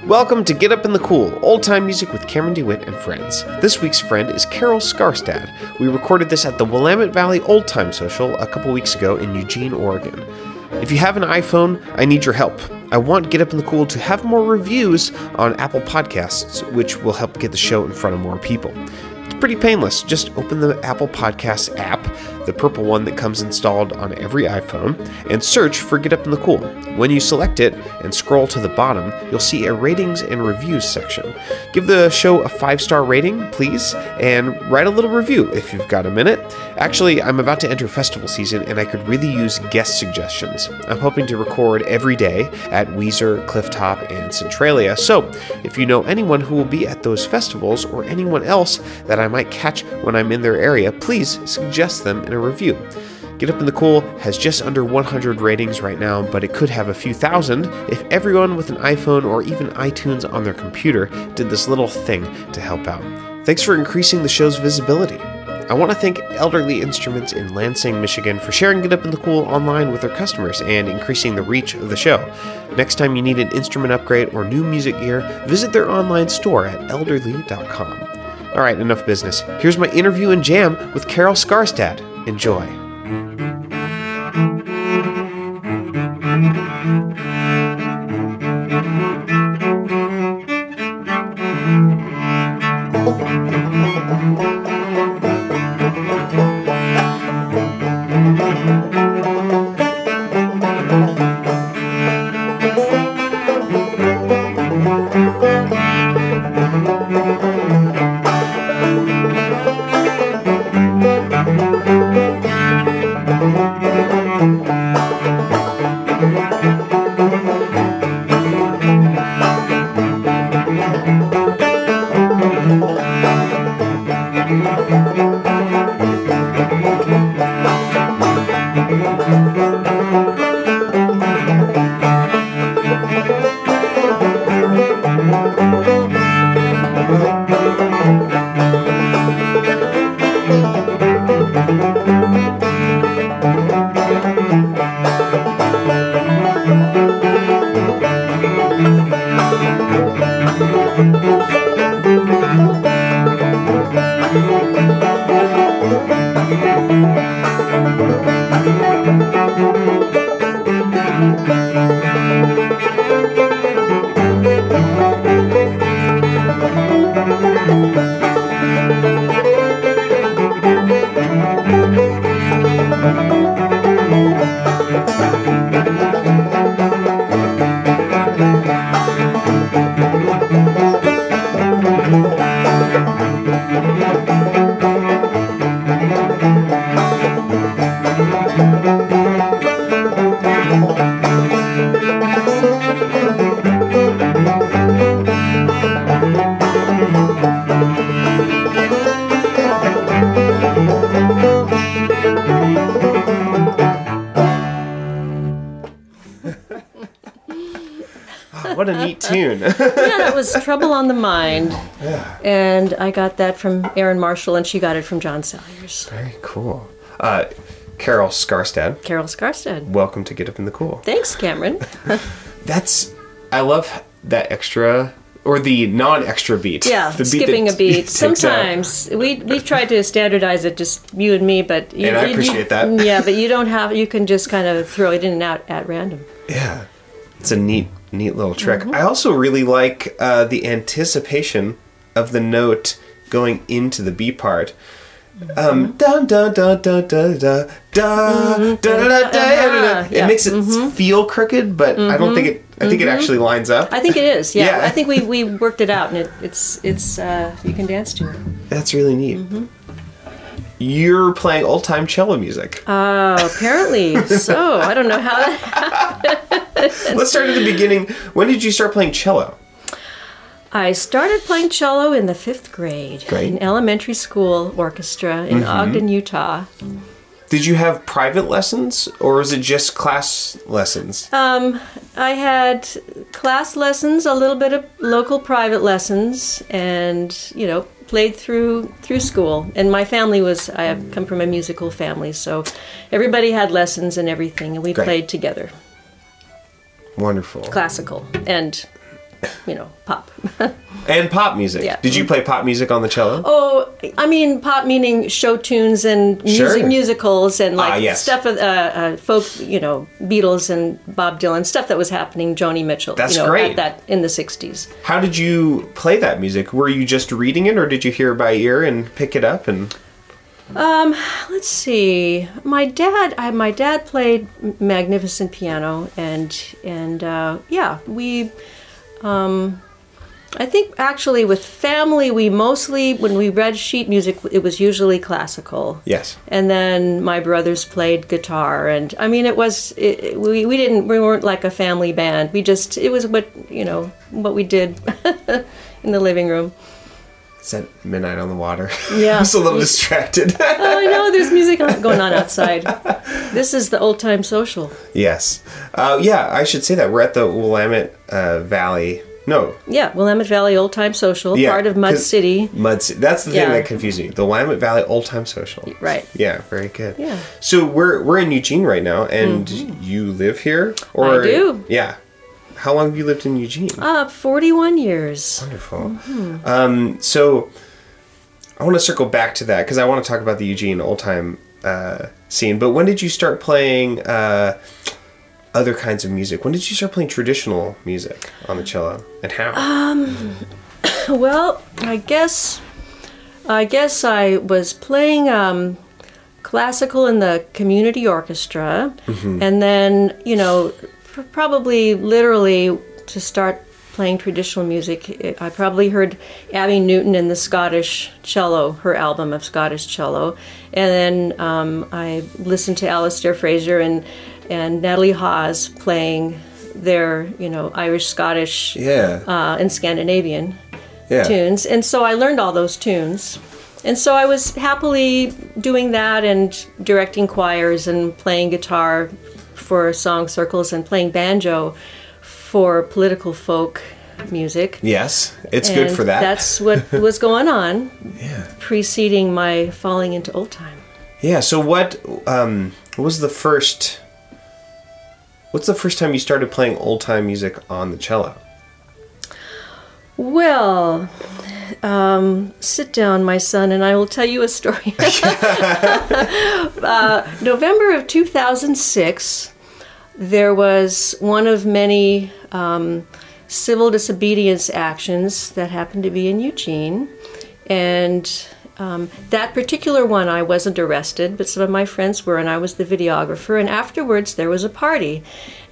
Welcome to Get Up in the Cool, old time music with Cameron DeWitt and friends. This week's friend is Carol Skarstad. We recorded this at the Willamette Valley Old Time Social a couple weeks ago in Eugene, Oregon. If you have an iPhone, I need your help. I want Get Up in the Cool to have more reviews on Apple Podcasts, which will help get the show in front of more people. Pretty painless. Just open the Apple Podcasts app, the purple one that comes installed on every iPhone, and search for Get Up in the Cool. When you select it and scroll to the bottom, you'll see a ratings and reviews section. Give the show a five star rating, please, and write a little review if you've got a minute. Actually, I'm about to enter festival season and I could really use guest suggestions. I'm hoping to record every day at Weiser, Clifftop, and Centralia, so if you know anyone who will be at those festivals or anyone else that I might catch when I'm in their area, please suggest them in a review. Get Up in the Cool has just under 100 ratings right now, but it could have a few thousand if everyone with an iPhone or even iTunes on their computer did this little thing to help out. Thanks for increasing the show's visibility. I want to thank Elderly Instruments in Lansing, Michigan for sharing Get Up in the Cool online with their customers and increasing the reach of the show. Next time you need an instrument upgrade or new music gear, visit their online store at elderly.com. All right, enough business. Here's my interview and jam with Carol Skarstad. Enjoy. yeah, that was Trouble on the Mind. Yeah. And I got that from Erin Marshall, and she got it from John Salyers. Very cool. Uh, Carol Skarstad, Carol Skarstad. welcome to Get Up in the Cool. Thanks, Cameron. That's, I love that extra, or the non extra beat. Yeah, The skipping a beat. takes out- Sometimes we we tried to standardize it, just you and me, but you, And I you- appreciate that. Yeah, but you don't have. You can just kind of throw it in and out at random. Yeah, it's a neat, neat little trick. Mm-hmm. I also really like uh, the anticipation of the note going into the B part. Um, dun dun dun dun dun dun dun dun dun Uh-huh, dun. It makes it feel crooked, but I don't think it. I think it actually lines up. I think it is. Yeah, Yeah. I think we, we worked it out, and it, it's it's uh, you can dance to it. That's really neat. Mm-hmm. You're playing old time cello music. Oh, apparently so. I don't know how that. Let's start at the beginning. When did you start playing cello? I started playing cello in the fifth grade Great. in elementary school orchestra in Ogden, Utah. Did you have private lessons or is it just class lessons? Um, I had class lessons, a little bit of local private lessons, and you know played through through school. And my family was I come from a musical family, so everybody had lessons and everything, and we Great. played together, Wonderful. classical and you know, pop. And pop music. Yeah. Did you play pop music on the cello? oh, I mean, pop meaning show tunes and music Sure. musicals and like Ah, yes. stuff of uh, uh, folk, you know, Beatles and Bob Dylan stuff that was happening. Joni Mitchell. That's you know, great. At that in the '60s. How did you play that music? Were you just reading it, or did you hear it by ear and pick it up? And Let's see. My dad, I, my dad played magnificent piano, and and uh, yeah, we. Um, I think actually with family, we mostly when we read sheet music, it was usually classical. yes, And then my brothers played guitar, and I mean, it was it- we we didn't we weren't like a family band. We just it was what you know what we did in the living room. That Midnight on the Water? Yeah. I was a little distracted. Oh, I know. There's music on- going on outside. This is the old time social. yes, uh, yeah. I should say that we're at the Willamette uh, Valley. No, Yeah, Willamette Valley Old Time Social, Yeah, part of Mud City. Mud City. That's the thing Yeah. that confused me. The Willamette Valley Old Time Social. Right. Yeah, very good. Yeah. So we're we're in Eugene right now, and you live here, or I do. Yeah. How long have you lived in Eugene? Uh, 41 years. Wonderful. Mm-hmm. Um, so I want to circle back to that because I want to talk about the Eugene old time uh, scene. But when did you start playing uh, other kinds of music? When did you start playing traditional music on the cello, and how? Um, Well, I guess I guess I was playing um, classical in the community orchestra, Mm-hmm. and then you know probably literally to start playing traditional music. I probably heard Abby Newton in the Scottish cello, her album of Scottish cello, and then um, I listened to Alasdair Fraser and and Natalie Haas playing their you know Irish Scottish yeah. uh, and Scandinavian yeah. tunes. And so I learned all those tunes. And so I was happily doing that and directing choirs and playing guitar for song circles and playing banjo for political folk music. Yes, it's good for that. That's what was going on yeah. preceding my falling into old time. Yeah. So what? Um, what was the first? What's the first time you started playing old time music on the cello? Well, um, sit down, my son, and I will tell you a story. uh, November of 2006, there was one of many um, civil disobedience actions that happened to be in Eugene. And um, that particular one, I wasn't arrested, but some of my friends were, and I was the videographer. And afterwards, there was a party.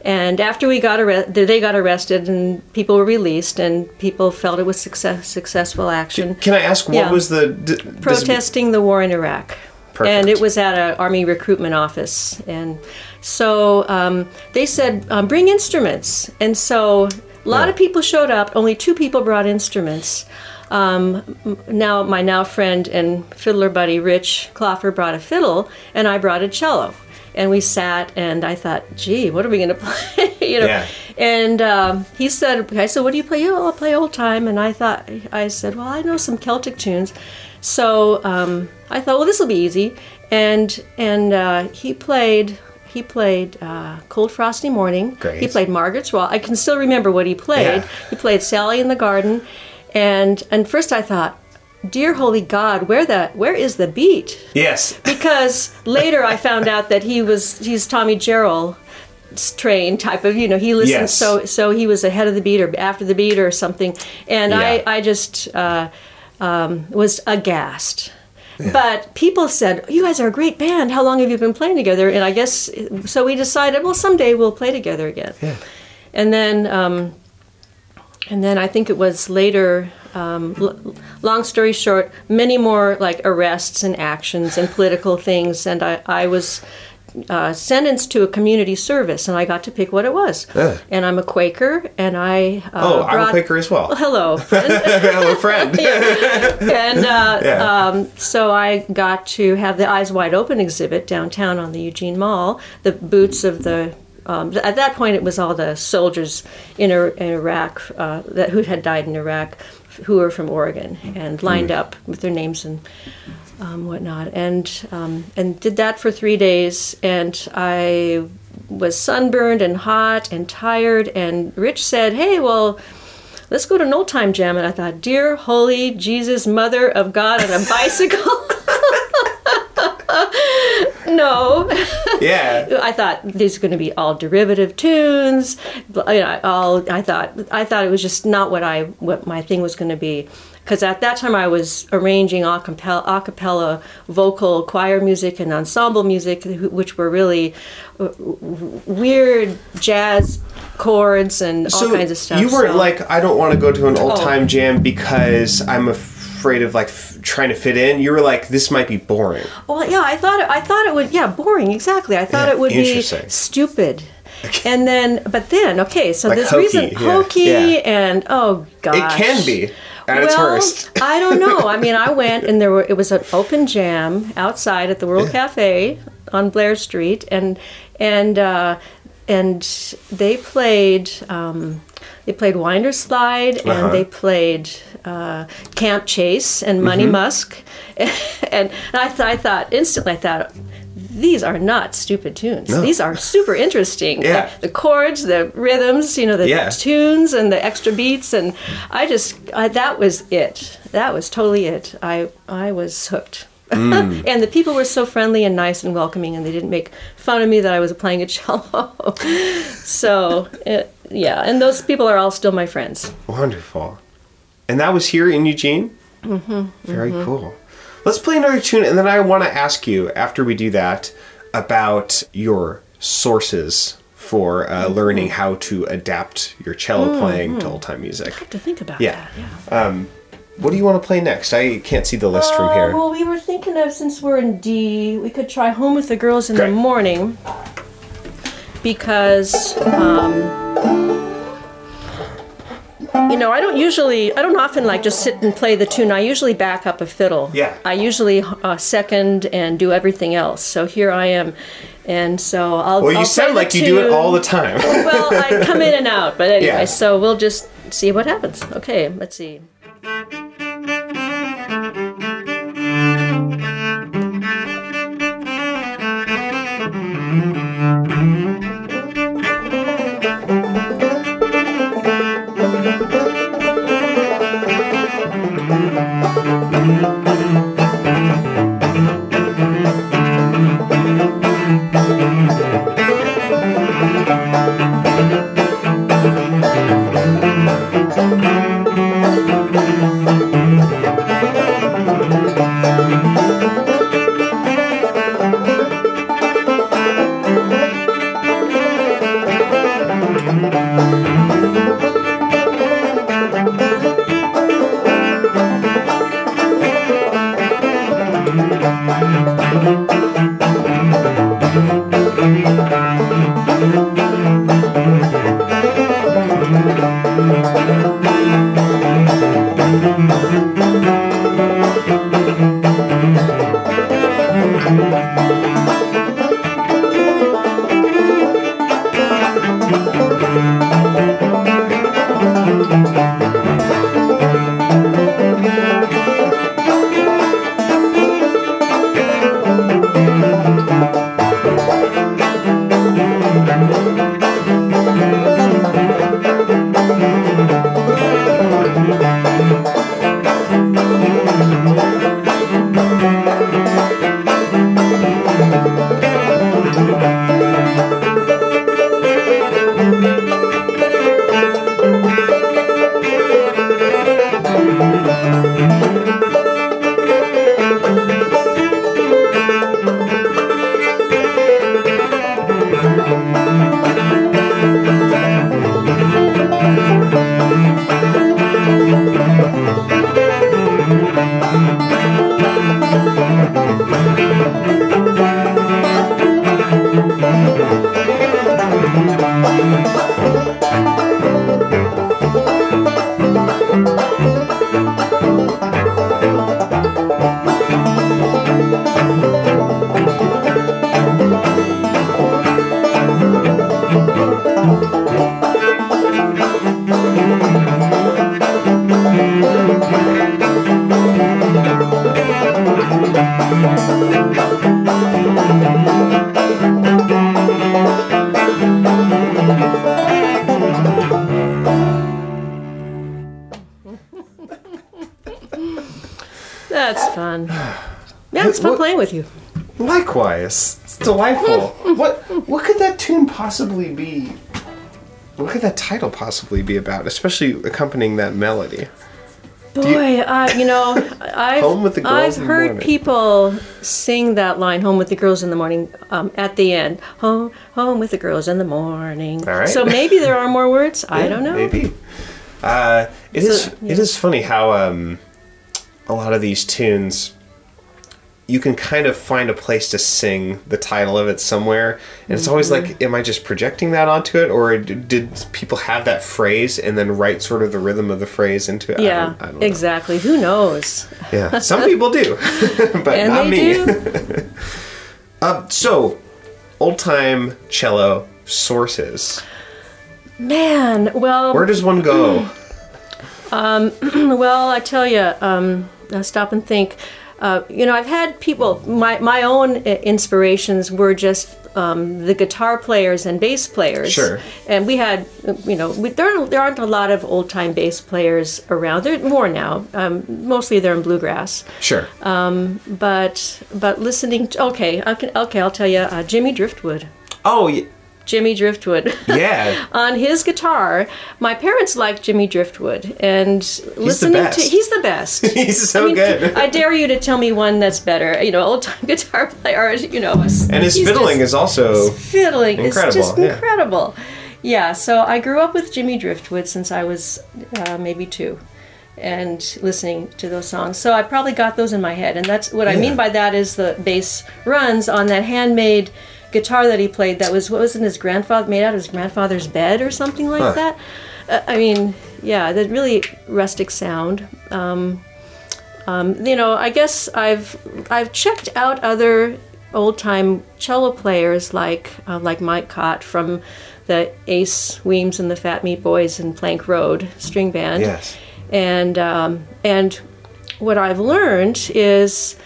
And after we got arrested, they got arrested, and people were released, and people felt it was success, successful action Can I ask what Yeah. was the d- protesting the war in Iraq. Perfect. And it was at an army recruitment office. And so um, they said, um, bring instruments. And so a lot Yeah. of people showed up. Only two people brought instruments. Um, now, my now friend and fiddler buddy Rich Cloffer brought a fiddle, and I brought a cello. And we sat, and I thought, gee, what are we going to play? you know. Yeah. And um, he said, I said, what do you play? Oh, I'll play old time. And I thought, I said, well, I know some Celtic tunes. So um, I thought, well, this will be easy. And and uh, he played. He played uh, Cold Frosty Morning. Great. He played Margaret's Walk. I can still remember what he played. Yeah. He played Sally in the Garden, and and first I thought, dear holy God, where the where is the beat? Yes. because later I found out that he was he's Tommy Jarrell train type of you know he listened Yes. so so he was ahead of the beat or after the beat or something and Yeah. I I just uh, um, was aghast. But people said, "You guys are a great band. How long have you been playing together?" And I guess so. We decided, well, someday we'll play together again. Yeah. And then, um, and then I think it was later. Um, l- long story short, many more like arrests and actions and political things, and I, I was uh, sentenced to a community service, and I got to pick what it was. Ugh. And I'm a Quaker, and I uh, Oh, I'm a Quaker as well. Hello, friend. Hello, friend. and uh, Yeah. um, so I got to have the Eyes Wide Open exhibit downtown on the Eugene Mall. The boots of the um, at that point it was all the soldiers in, in Iraq uh, that who had died in Iraq, who were from Oregon and lined up with their names and um, whatnot, and um, and did that for three days, and I was sunburned and hot and tired. And Rich said, "Hey, well." let's go to an old time jam. And I thought, dear holy Jesus, Mother of God on a bicycle. No. Yeah. I thought these are going to be all derivative tunes. You know, all I thought I thought it was just not what I what my thing was going to be. Because at that time I was arranging a cappella, a cappella vocal choir music and ensemble music, which were really uh, weird jazz chords and all So kinds of stuff. you weren't so- Oh. like, I don't want to go to an old time jam because I'm afraid of like trying to fit in. You were like, this might be boring. Well, yeah, I thought I thought it would. Yeah, boring. Exactly. I thought Yeah, it would be stupid. And then, but then, okay. So Like this hokey, reason yeah, hokey yeah. and oh gosh, It can be at its well, worst. I don't know. I mean, I went and there were it was an open jam outside at the World Cafe on Blair Street, and and uh, and they played um, they played Winder Slide and Uh-huh. they played uh, Camp Chase and Money Mm-hmm. Musk, and I, th- I thought instantly I thought. These are not stupid tunes. These are super interesting. Yeah. The chords, the rhythms, you know, the Yeah. tunes and the extra beats, and I just I, that was it. That was totally it. I I was hooked. Mm. and the people were so friendly and nice and welcoming, and they didn't make fun of me that I was playing a cello. so it, yeah, and those people are all still my friends. Wonderful. And that was here in Eugene? Mm-hmm. Very cool. Let's play another tune, and then I want to ask you, after we do that, about your sources for uh, Mm-hmm. learning how to adapt your cello playing to old time music. I have to think about Yeah. that. Yeah. Um, what do you want to play next? I can't see the list from Uh, here. well, we were thinking of since we're in D, we could try Home with the Girls in Great. the morning because um, you know I don't usually I don't often like just sit and play the tune. I usually back up a fiddle. Yeah. I usually uh, second and do everything else. So here I am, and so I'll. well, you I'll sound like you do it all the time. Well, I come in and out, but anyway, Yeah. so we'll just see what happens. Okay, let's see. Delightful. what what could that tune possibly be? What could that title possibly be about? Especially accompanying that melody. you- Boy, uh, you know, I've, Home with the girls I've heard people sing that line, "Home with the girls in the morning," um, at the end. Home, home with the girls in the morning. All right. So maybe there are more words. I don't know. Maybe. Uh, it is. So, It yeah. is funny how um, a lot of these tunes. You can kind of find a place to sing the title of it somewhere, and it's always Mm-hmm. like, am I just projecting that onto it, or did people have that phrase and then write sort of the rhythm of the phrase into it? I Yeah, don't- I don't exactly. Who knows? Yeah, some people do, but And not me. Uh, so, old time cello sources. Man, well, Where does one go? Um, well, I tell you, um, stop and think. Uh, you know, I've had people. My my own uh, inspirations were just um, the guitar players and bass players. Sure. And we had, uh, you know, we, there aren't, there aren't a lot of old time bass players around. There are more now. Um, mostly they're in bluegrass. Sure. But but listening. To, okay, I can, okay, I'll tell you. Uh, Jimmy Driftwood. oh, Jimmy Driftwood. yeah. on his guitar. My parents liked Jimmy Driftwood, and listening best. to he's the best. He's so I mean, good. I dare you to tell me one that's better. You know, old time guitar player. You know, And his fiddling just- is also fiddling incredible, is just yeah. incredible. Yeah, so I grew up with Jimmy Driftwood since I was uh, maybe two, and listening to those songs. So I probably got those in my head, and that's what I mean by that is the bass runs on that handmade guitar that he played. That was what was in his grandfather made out of his grandfather's bed or something like Huh. that. Uh, I mean, yeah, the really rustic sound. Um, um, you know, I guess I've I've checked out other old time cello players like uh, like Mike Cott from the Ace Weems and the Fat Meat Boys and Plank Road string band. Yes. And um, and what I've learned is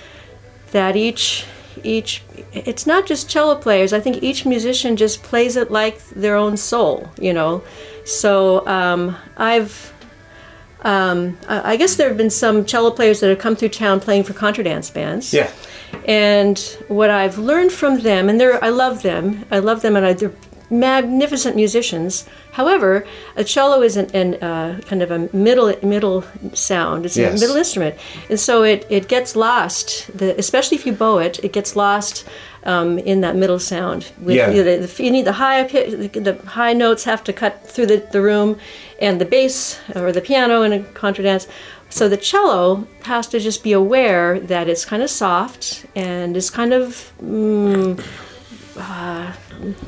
that each each it's not just cello players. I think each musician just plays it like their own soul. You know, so um, I've um, I guess there have been some cello players that have come through town playing for contradance bands. yeah. And what I've learned from them, and they're, I love them, I love them, and I, they're magnificent musicians. However, a cello is an, an uh, kind of a middle middle sound. It's Yes. a middle instrument, and so it, it gets lost. The, especially if you bow it, it gets lost um, in that middle sound. With, Yeah. you, know, the, you need the high the, high notes have to cut through the, the room, and the bass or the piano in a contradance. So the cello has to just be aware that it's kind of soft and it's kind of, mm, uh,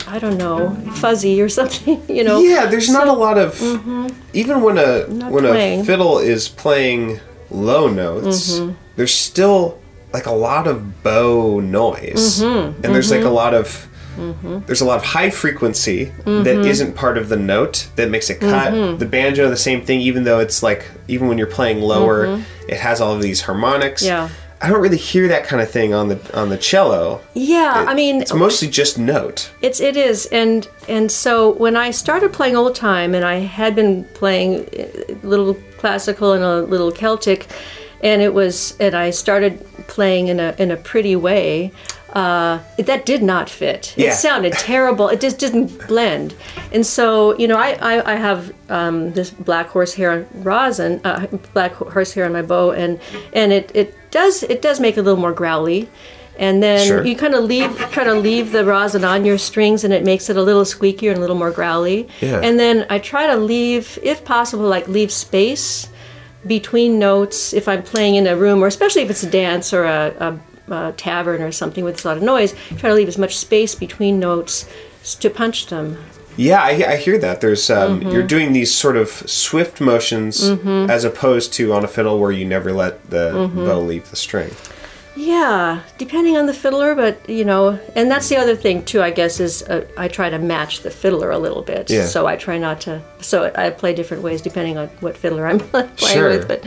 I don't know, fuzzy or something, you know. Yeah, there's not a lot of even when a Mm-hmm. Not when playing. a fiddle is playing low notes, Mm-hmm. there's still like a lot of bow noise. Mm-hmm. And there's like a lot of there's a lot of high frequency that Mm-hmm. isn't part of the note that makes it cut. The banjo the same thing even though it's like even when you're playing lower, it has all of these harmonics. Mm-hmm. Yeah. I don't really hear that kind of thing on the on the cello. Yeah, I mean, It's mostly just note. It's it is, and and so when I started playing old time, and I had been playing a little classical and a little Celtic, and it was, and I started playing in a in a pretty way. Uh, that did not fit. Yeah. It sounded terrible. It just didn't blend. And so, you know, I, I, I have um, this black horsehair rosin, uh, black horsehair on my bow, and and it, it does it does make it a little more growly. And then Sure. you kind of leave, try to leave the rosin on your strings, and it makes it a little squeakier and a little more growly. Yeah. And then I try to leave, if possible, like leave space between notes if I'm playing in a room, or especially if it's a dance or a, a, a tavern or something with a lot of noise. Try to leave as much space between notes to punch them. Yeah, I, I hear that. There's um, Mm-hmm. you're doing these sort of swift motions as opposed to on a fiddle where you never let the Mm-hmm. bow leave the string. Yeah, depending on the fiddler, but you know, and that's the other thing too. I guess is uh, I try to match the fiddler a little bit. Yeah. So I try not to. So I play different ways depending on what fiddler I'm playing Sure. with. But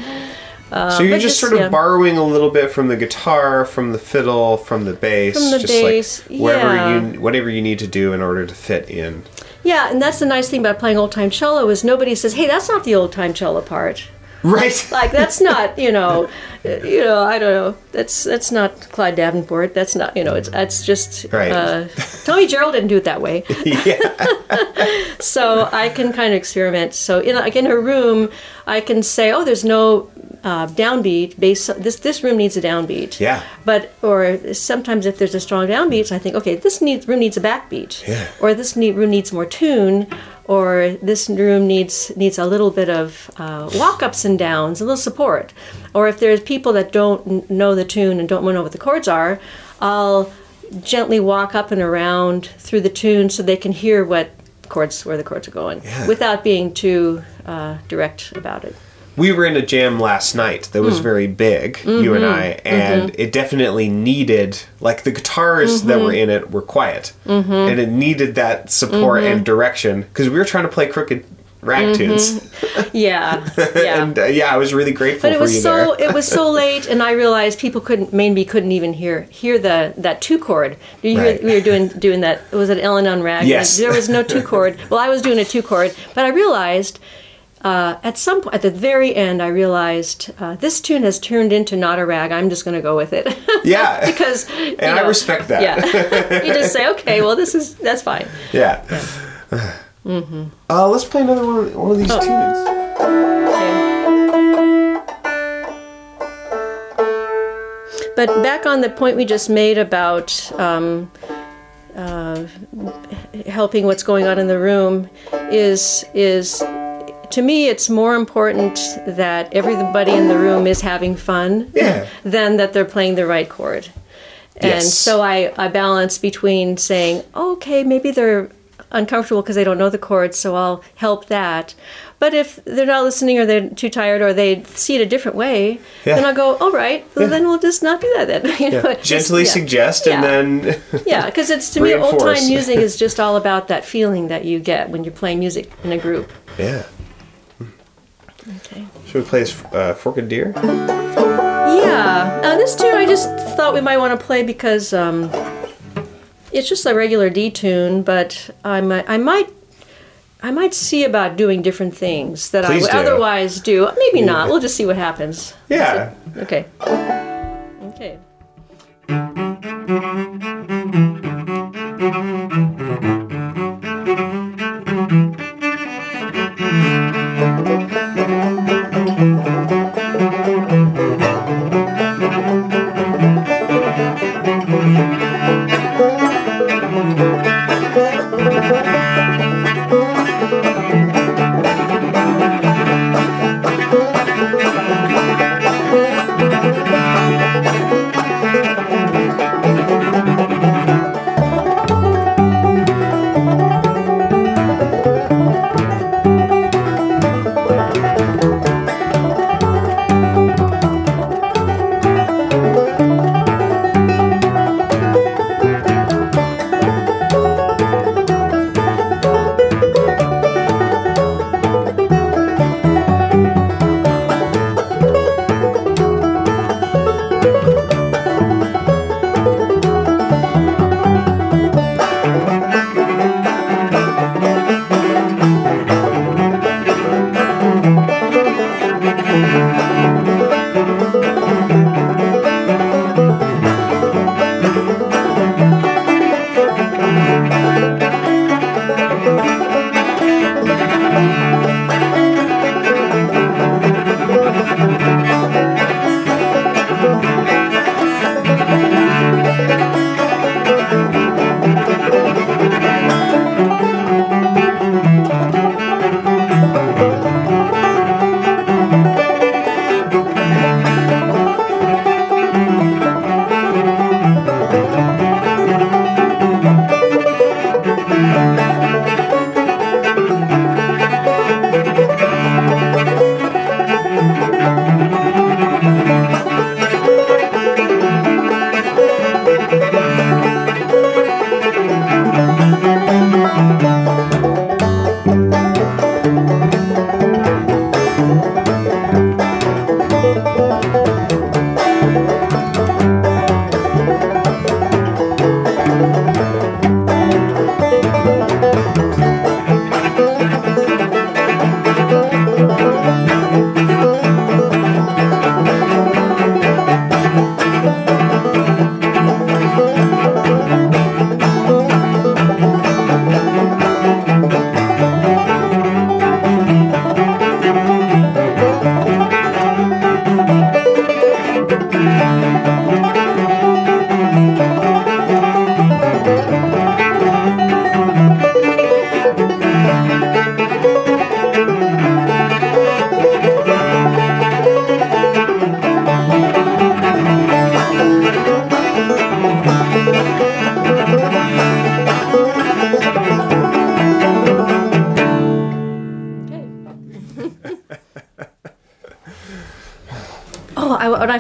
so you're just just- sort of yeah. borrowing a little bit from the guitar, from the fiddle, from the bass, From the just bass, like wherever yeah. you whatever you need to do in order to fit in. yeah, and that's the nice thing about playing old time cello is nobody says, "Hey, that's not the old time cello part," Right. Like that's not, you know, uh, you know, I don't know. That's that's not Clyde Davenport. That's not, you know, it's it's just Right. uh, Tommy Jarrell didn't do it that way. yeah. so I can kind of experiment. So in like in a room, I can say, oh, there's no uh, downbeat. Based this this room needs a downbeat. Yeah. But or sometimes if there's a strong downbeat, I think, okay, this needs room needs a backbeat. Yeah. Or this need, room needs more tune. Or this room needs needs a little bit of uh, walk ups and downs, a little support. Or if there's people that don't know the tune and don't know what the chords are, I'll gently walk up and around through the tune so they can hear what chords where the chords are going Yeah. without being too uh, direct about it. We were in a jam last night that was very big, you and Mm-hmm. I, and it definitely needed, like, the guitars that Mm-hmm. were in it were quiet. And it needed that support Mm-hmm. and direction because we were trying to play crooked rag tunes. Yeah, yeah. and uh, yeah, I was really grateful but it for was you so there. it was so late, and I realized people couldn't maybe couldn't even hear hear the that two chord. Do you Right. hear we were doing doing that? It was it Ellen on Rag? Yes. There was no two chord. Well, I was doing a two chord, but I realized. Uh, at some point, at the very end, I realized uh, this tune has turned into not a rag. I'm just going to go with it Yeah. because and I respect that. Yeah, you just say, okay, well, this is that's fine. Yeah. Uh, let's play another one, one of these Oh. tunes. Okay. But back on the point we just made about um, uh, helping what's going on in the room is is to me it's more important that everybody in the room is having fun Yeah. than that they're playing the right chord. And Yes. so I, I balance between saying, okay, maybe they're uncomfortable because they don't know the chords, so I'll help that. But if they're not listening or they're too tired or they see it a different way, Yeah. then I'll go, all right, well, then we'll just not do that then. you know, Yeah. Gently yeah. suggest Yeah. and then. Yeah, because it's to me, old time music is just all about that feeling that you get when you're playing music in a group. yeah. Okay. Should we play this uh, Forked Deer? Yeah, uh, this tune I just thought we might want to play because um, it's just a regular D tune, but I might, I might, I might see about doing different things that Please I do. would otherwise do. Maybe not. We'll just see what happens. Yeah. Okay. Okay.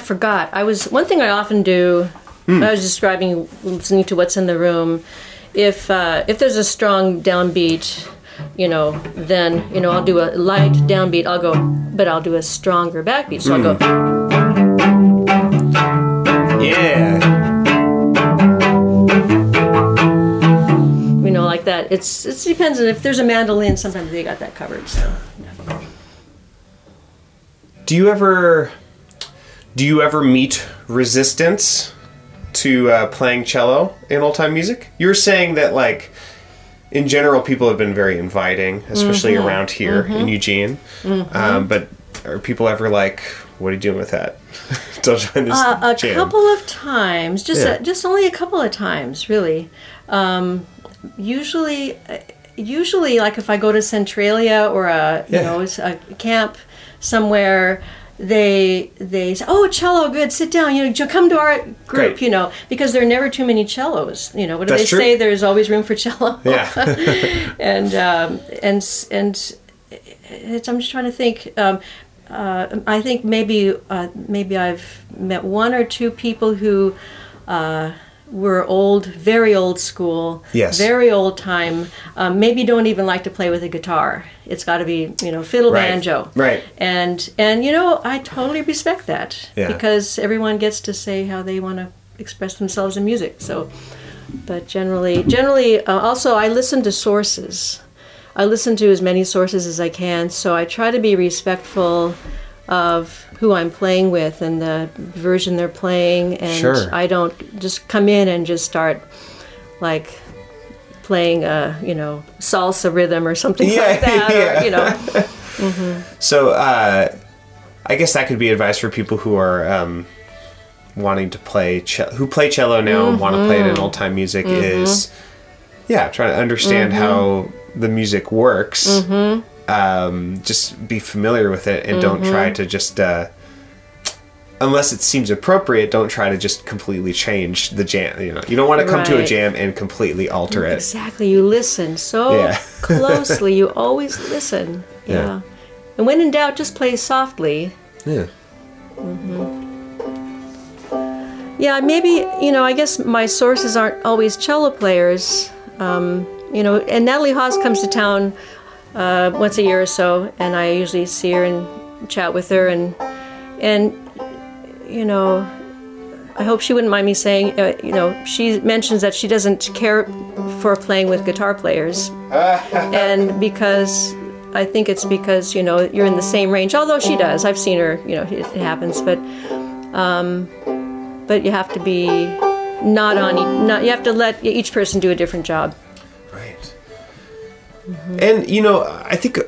Forgot. I was one thing I often do. I was describing listening to what's in the room. If uh, if there's a strong downbeat, you know, then you know I'll do a light downbeat. I'll go, but I'll do a stronger backbeat. So I'll go. Yeah. you know, like that. It's it depends on if there's a mandolin. Sometimes they got that covered. So Do you ever do you ever meet resistance to uh, playing cello in old time music? You were saying that like in general people have been very inviting, especially Mm-hmm. around here in Eugene. Um, but are people ever like, "What are you doing with that?" Don't join this uh, a jam. couple of times, just Yeah. a, just only a couple of times, really. Um, usually, uh, usually, like if I go to Centralia or a you Yeah. know a camp somewhere. They they say, oh cello good sit down you know come to our group Great. you know because there are never too many cellos you know what do That's they true. say there's always room for cello Yeah. and um, and and it's, I'm just trying to think. Um, uh, I think maybe uh, maybe I've met one or two people who uh, were old, very old school, Yes. very old time. Um, maybe don't even like to play with a guitar. It's got to be you know fiddle Right. banjo. Right. And and you know I totally respect that Yeah. because everyone gets to say how they want to express themselves in music. So but generally generally uh, also i listen to sources i listen to as many sources as i can so i try to be respectful of who i'm playing with and the version they're playing and Sure. i don't just come in and just start like playing a you know salsa rhythm or something Yeah, like that yeah. or you know So uh, I guess that could be advice for people who are um, wanting to play ce- who play cello now and want to play it in Mm-hmm. old time music is yeah trying to understand Mm-hmm. how the music works. Um, just be familiar with it and don't Mm-hmm. try to just. Uh, Unless it seems appropriate, don't try to just completely change the jam. You know, you don't want to come to a jam and completely alter it. Exactly. You listen so Yeah. closely. You always listen. Yeah. Yeah. And when in doubt, just play softly. Yeah. mm-hmm. Yeah, maybe, you know, I guess my sources aren't always cello players. Um, you know, and Natalie Haas comes to town uh, once a year or so, and I usually see her and chat with her. And, and you know, I hope she wouldn't mind me saying, uh, you know, she mentions that she doesn't care for playing with guitar players. and because I think it's because, you know, you're in the same range, although she does. I've seen her, you know, it, it happens. But, um, but you have to be not on, not, you have to let each person do a different job. Right. And you know, I think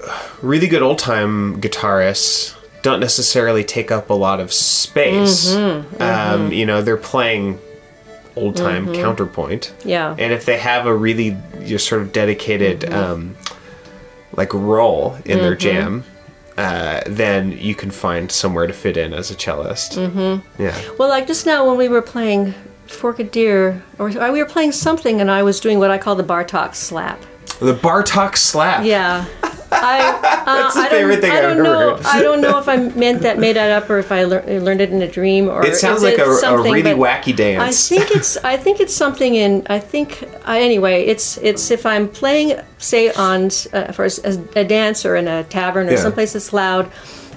really good old time guitarists don't necessarily take up a lot of space. Um, you know, they're playing old time counterpoint. Yeah. And if they have a really just sort of dedicated um, like role in their jam, uh, then you can find somewhere to fit in as a cellist. Mm-hmm. Yeah. Well, like just now when we were playing Forked Deer, or we were playing something, and I was doing what I call the Bartok slap. The Bartok slap. Yeah. I, uh, That's the I don't, favorite thing I I've don't ever know. heard. I don't know if I meant that, made that up, or if I lear- learned it in a dream, or It sounds like a, a really wacky I dance. think it's. I think it's something in. I think. I, anyway, it's. It's if I'm playing, say, on uh, for a, a dance or in a tavern or Yeah. someplace that's loud,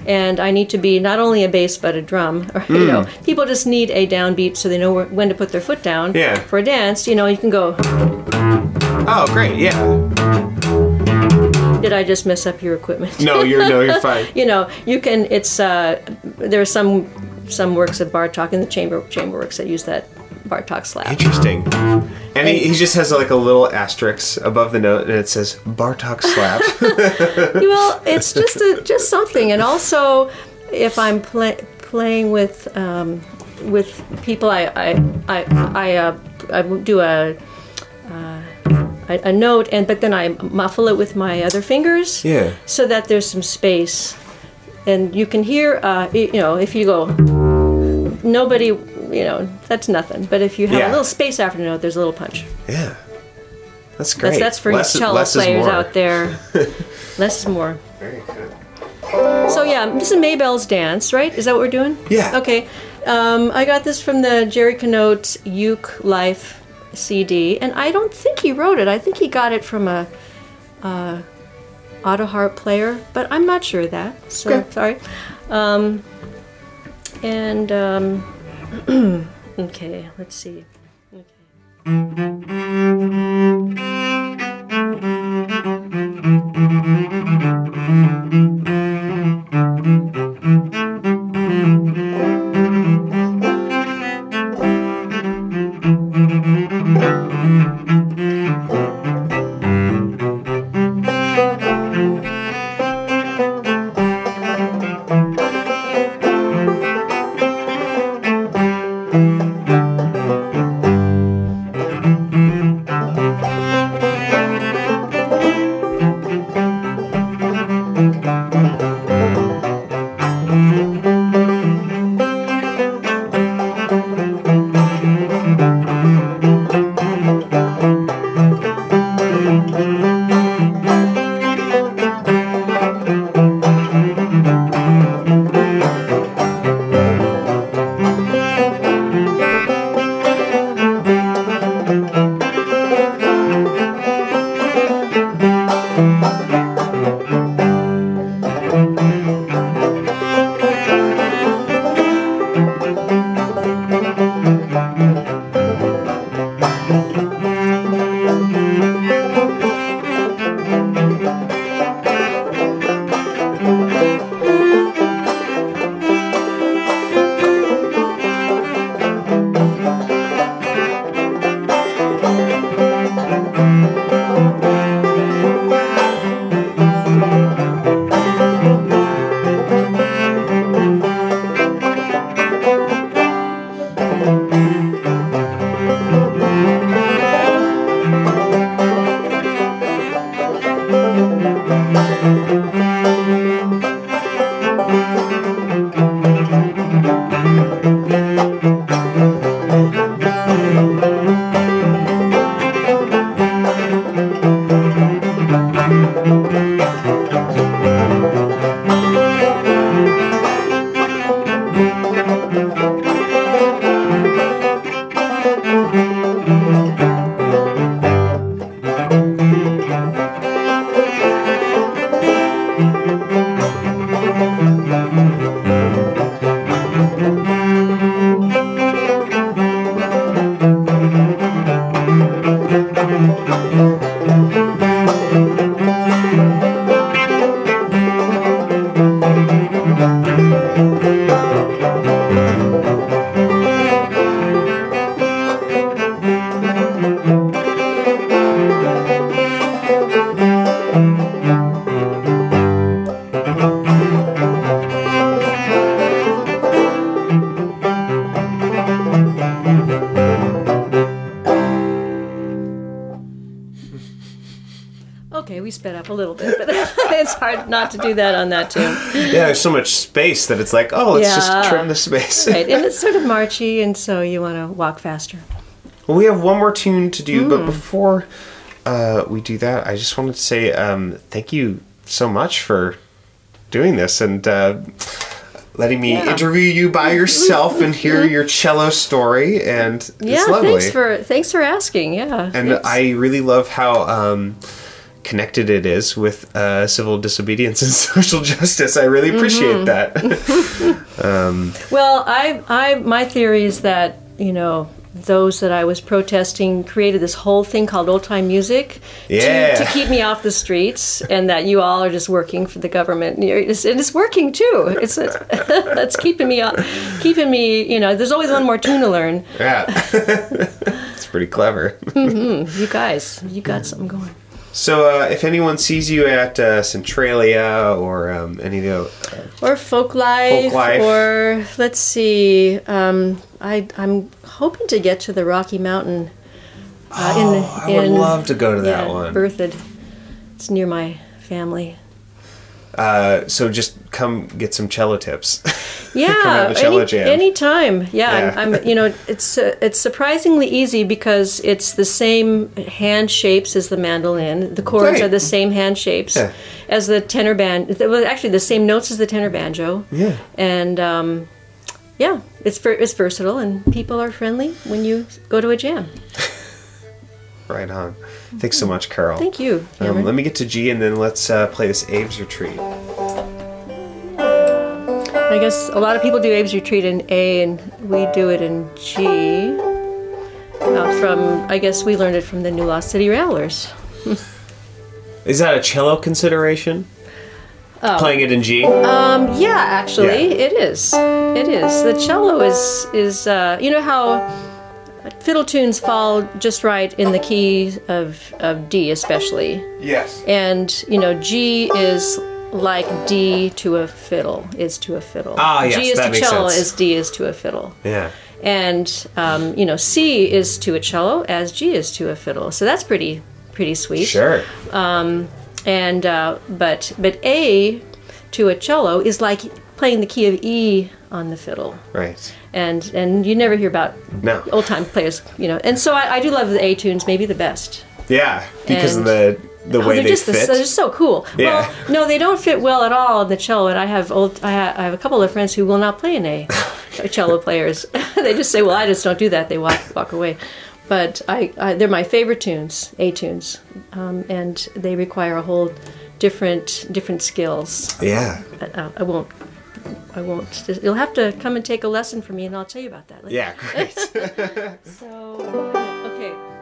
and I need to be not only a bass but a drum. Or, You know, people just need a downbeat so they know where, when to put their foot down. Yeah. For a dance, you know, you can go. oh, great. Yeah. Did I just mess up your equipment? No, you're no, you're fine. you know, you can. It's uh, there are some some works of Bartok in the chamber chamber works that use that Bartok slap. Interesting. And he, he just has like a little asterisk above the note, and it says Bartok slap. well, it's just a, just something, and also if I'm play, playing with um, with people, I I I I, uh, I do a. Uh, a a note, and but then I muffle it with my other fingers, Yeah. so that there's some space, and you can hear, uh, you know, if you go, nobody, you know, that's nothing. But if you have Yeah. a little space after the note, there's a little punch. yeah. That's great. That's, that's for Less- cello players out there. Less is more. Very good. So yeah, this is Maybell's Dance, right? Is that what we're doing? Yeah. Okay. Um, I got this from the Jere Canote Uke Life CD, and I don't think he wrote it. I think he got it from a, uh auto harp player, but I'm not sure of that. So Okay. sorry. Um, and um, okay, let's see. Okay. Not to do that on that tune. Yeah, there's so much space that it's like, oh, let's Yeah. just trim the space. Right, and it's sort of marchy, and so you want to walk faster. Well, we have one more tune to do, Hmm. but before uh, we do that, I just wanted to say um, thank you so much for doing this and uh, letting me Yeah. interview you by yourself and hear your cello story. And it's Yeah, thanks for thanks for asking. Yeah, and thanks. I really love how um, connected it is with uh, civil disobedience and social justice. I really appreciate Mm-hmm. that. Well, I, I, my theory is that you know those that I was protesting created this whole thing called old time music Yeah. to, to keep me off the streets, and that you all are just working for the government, and it's, and it's working too. It's that's keeping me off, keeping me. You know, there's always one more tune to learn. yeah, it's pretty clever. You guys, you got something going. So, uh, if anyone sees you at uh, Centralia or um, any of the, or folk life, Folklife. or let's see. Um, I I'm hoping to get to the Rocky Mountain. Uh, in, Oh, I would in- love to go to that yeah, one. Berthoud. It's near my family. Uh, so just come get some cello tips. Yeah, come out the cello any, jam. anytime. Yeah, Yeah. I'm, I'm. You know, it's uh, it's surprisingly easy because it's the same hand shapes as the mandolin. The chords Right. are the same hand shapes Yeah. as the tenor band. Well, actually, the same notes as the tenor banjo. Yeah. And um, yeah, it's it's versatile, and people are friendly when you go to a jam. Right on. Thanks so much, Carol. Thank you. Um, let me get to G and then let's uh, play this Abe's Retreat. I guess a lot of people do Abe's Retreat in A, and we do it in G. Uh, from I guess we learned it from the New Lost City Ramblers. Is that a cello consideration? Oh. Playing it in G? Um, yeah, actually, Yeah. it is. It is. The cello is is uh, you know how fiddle tunes fall just right in the key of of D, especially, yes. and you know G is like D to a fiddle is to a fiddle. Ah, yes, G is that to makes cello sense. as D is to a fiddle. Yeah. and um, you know C is to a cello as G is to a fiddle. So that's pretty pretty sweet. Sure. And uh, but but A to a cello is like playing the key of E on the fiddle, Right. and and you never hear about No. old time players, you know. And so I, I do love the A tunes, maybe the best. Yeah, because And- of the the Oh, way they're they just the- fit. they're just so cool. Yeah. Well, no, they don't fit well at all in the cello. And I have old, I ha- I have a couple of friends who will not play an A, cello players. they just say, "Well, I just don't do that." They walk walk away. But I, I they're my favorite tunes, A tunes, um, and they require a whole different different skills. yeah. Uh, I won't. I won't. You'll have to come and take a lesson from me, and I'll tell you about that. later. Yeah, great. So okay.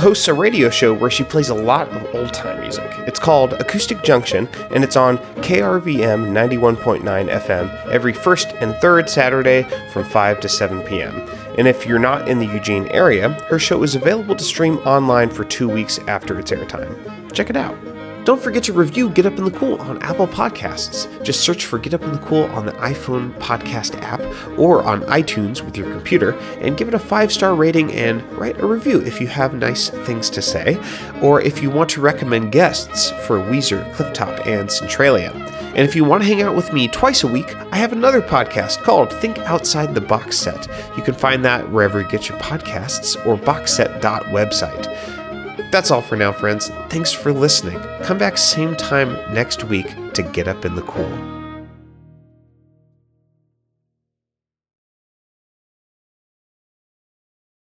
Hosts a radio show where she plays a lot of old time music. It's called Acoustic Junction, and it's on KRVM 91.9 FM every first and third Saturday from 5 to 7 p.m. And if you're not in the Eugene area, her show is available to stream online for two weeks after its airtime. Check it out. Don't forget to review Get Up in the Cool on Apple Podcasts. Just search for Get Up in the Cool on the iPhone podcast app or on iTunes with your computer and give it a five star rating and write a review if you have nice things to say, or if you want to recommend guests for Weiser, Clifftop, and Centralia. And if you want to hang out with me twice a week, I have another podcast called Think Outside the Box Set. You can find that wherever you get your podcasts or boxset.website. That's all for now, friends. Thanks for listening. Come back same time next week to get up in the cool.